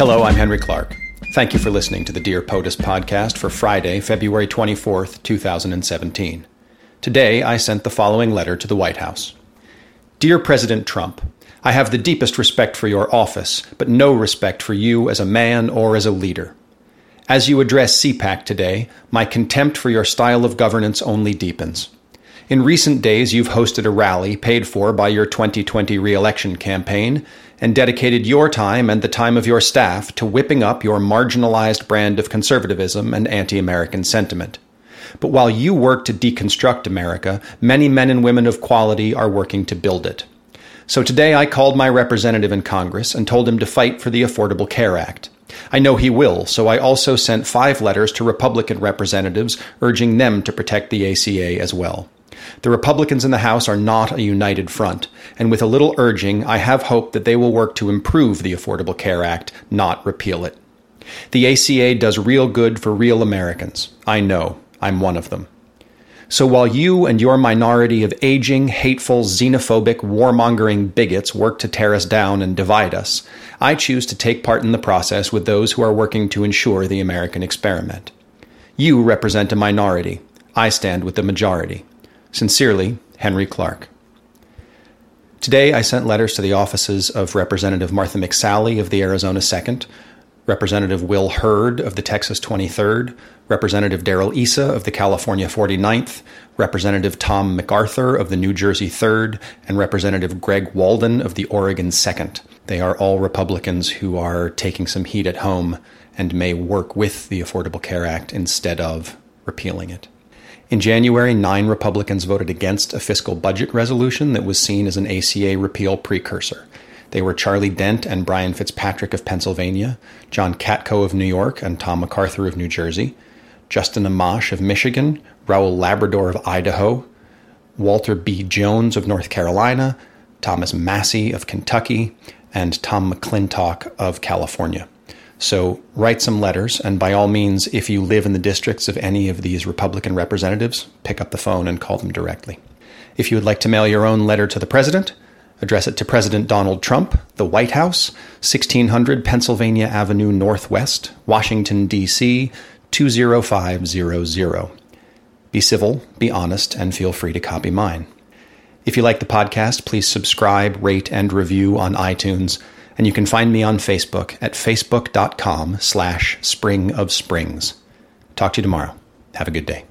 Hello, I'm Henry Clark. Thank you for listening to the Dear POTUS podcast for Friday, February 24th, 2017. Today, I sent the following letter to the White House Dear President Trump, I have the deepest respect for your office, but no respect for you as a man or as a leader. As you address CPAC today, my contempt for your style of governance only deepens. In recent days, you've hosted a rally paid for by your 2020 reelection campaign and dedicated your time and the time of your staff to whipping up your marginalized brand of conservatism and anti American sentiment. But while you work to deconstruct America, many men and women of quality are working to build it. So today I called my representative in Congress and told him to fight for the Affordable Care Act. I know he will, so I also sent five letters to Republican representatives urging them to protect the ACA as well. The Republicans in the House are not a united front, and with a little urging, I have hope that they will work to improve the Affordable Care Act, not repeal it. The ACA does real good for real Americans. I know. I'm one of them. So while you and your minority of aging, hateful, xenophobic, warmongering bigots work to tear us down and divide us, I choose to take part in the process with those who are working to ensure the American experiment. You represent a minority. I stand with the majority. Sincerely, Henry Clark. Today, I sent letters to the offices of Representative Martha McSally of the Arizona 2nd, Representative Will Hurd of the Texas 23rd, Representative Darrell Issa of the California 49th, Representative Tom MacArthur of the New Jersey 3rd, and Representative Greg Walden of the Oregon 2nd. They are all Republicans who are taking some heat at home and may work with the Affordable Care Act instead of repealing it. In January, nine Republicans voted against a fiscal budget resolution that was seen as an ACA repeal precursor. They were Charlie Dent and Brian Fitzpatrick of Pennsylvania, John Katko of New York and Tom MacArthur of New Jersey, Justin Amash of Michigan, Raul Labrador of Idaho, Walter B. Jones of North Carolina, Thomas Massie of Kentucky, and Tom McClintock of California. So write some letters, and by all means, if you live in the districts of any of these Republican representatives, pick up the phone and call them directly. If you would like to mail your own letter to the President, address it to President Donald Trump, the White House, 1600 Pennsylvania Avenue Northwest, Washington, D.C. 20500. Be civil, be honest, and feel free to copy mine. If you like the podcast, please subscribe, rate, and review on iTunes and you can find me on Facebook at facebook.com slash spring of springs. Talk to you tomorrow. Have a good day.